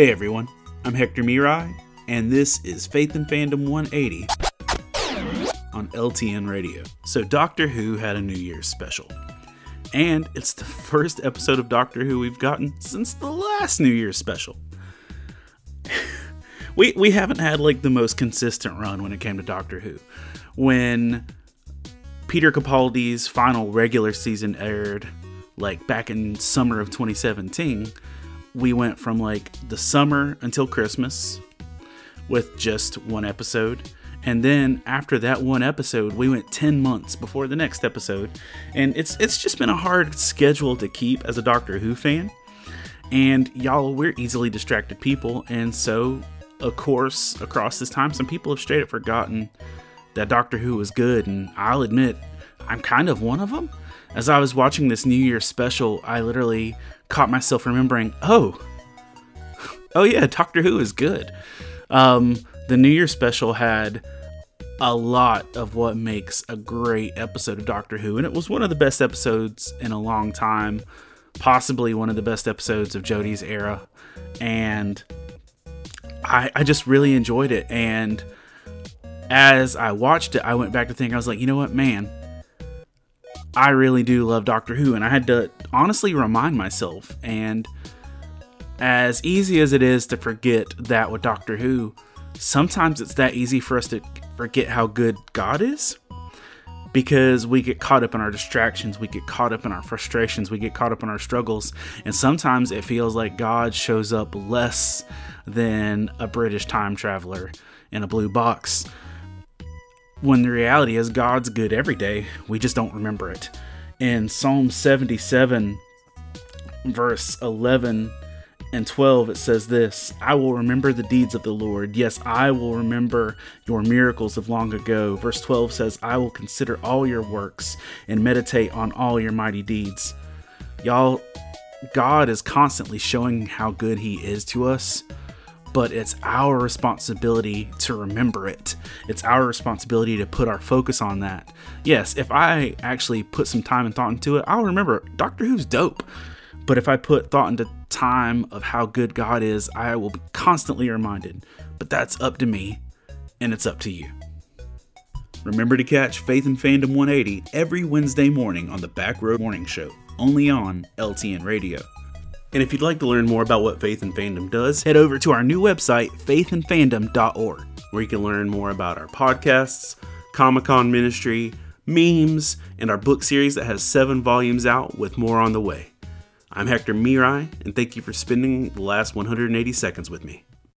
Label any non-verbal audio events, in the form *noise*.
Hey everyone, I'm Hector Miray, and this is Faith and Fandom 180 on LTN Radio. So, Doctor Who had a New Year's special. And it's the first episode of Doctor Who we've gotten since the last New Year's special. *laughs* we, we haven't had like the most consistent run when it came to Doctor Who. When Peter Capaldi's final regular season aired, like back in summer of 2017, we went from like the summer until Christmas with just one episode. And then after that one episode, we went 10 months before the next episode. And it's it's just been a hard schedule to keep as a Doctor Who fan. And y'all, we're easily distracted people, and so of course, across this time, some people have straight up forgotten that Doctor Who was good, and I'll admit, I'm kind of one of them. As I was watching this New Year's special, I literally caught myself remembering, oh, *laughs* oh yeah, Doctor Who is good. Um, the New Year special had a lot of what makes a great episode of Doctor Who, and it was one of the best episodes in a long time, possibly one of the best episodes of Jodie's era, and I, I just really enjoyed it. And as I watched it, I went back to think, I was like, you know what, man, I really do love Doctor Who, and I had to honestly remind myself. And as easy as it is to forget that with Doctor Who, sometimes it's that easy for us to forget how good God is because we get caught up in our distractions, we get caught up in our frustrations, we get caught up in our struggles, and sometimes it feels like God shows up less than a British time traveler in a blue box. When the reality is, God's good every day, we just don't remember it. In Psalm 77, verse 11, and 12, it says this I will remember the deeds of the Lord. Yes, I will remember your miracles of long ago. Verse 12 says, I will consider all your works and meditate on all your mighty deeds. Y'all, God is constantly showing how good He is to us, but it's our responsibility to remember it. It's our responsibility to put our focus on that. Yes, if I actually put some time and thought into it, I'll remember Doctor Who's dope. But if I put thought into time of how good God is, I will be constantly reminded. But that's up to me, and it's up to you. Remember to catch Faith and Fandom 180 every Wednesday morning on the Back Road Morning Show, only on LTN Radio. And if you'd like to learn more about what Faith and Fandom does, head over to our new website, faithandfandom.org, where you can learn more about our podcasts, Comic Con ministry, memes, and our book series that has seven volumes out with more on the way. I'm Hector Miray, and thank you for spending the last 180 seconds with me.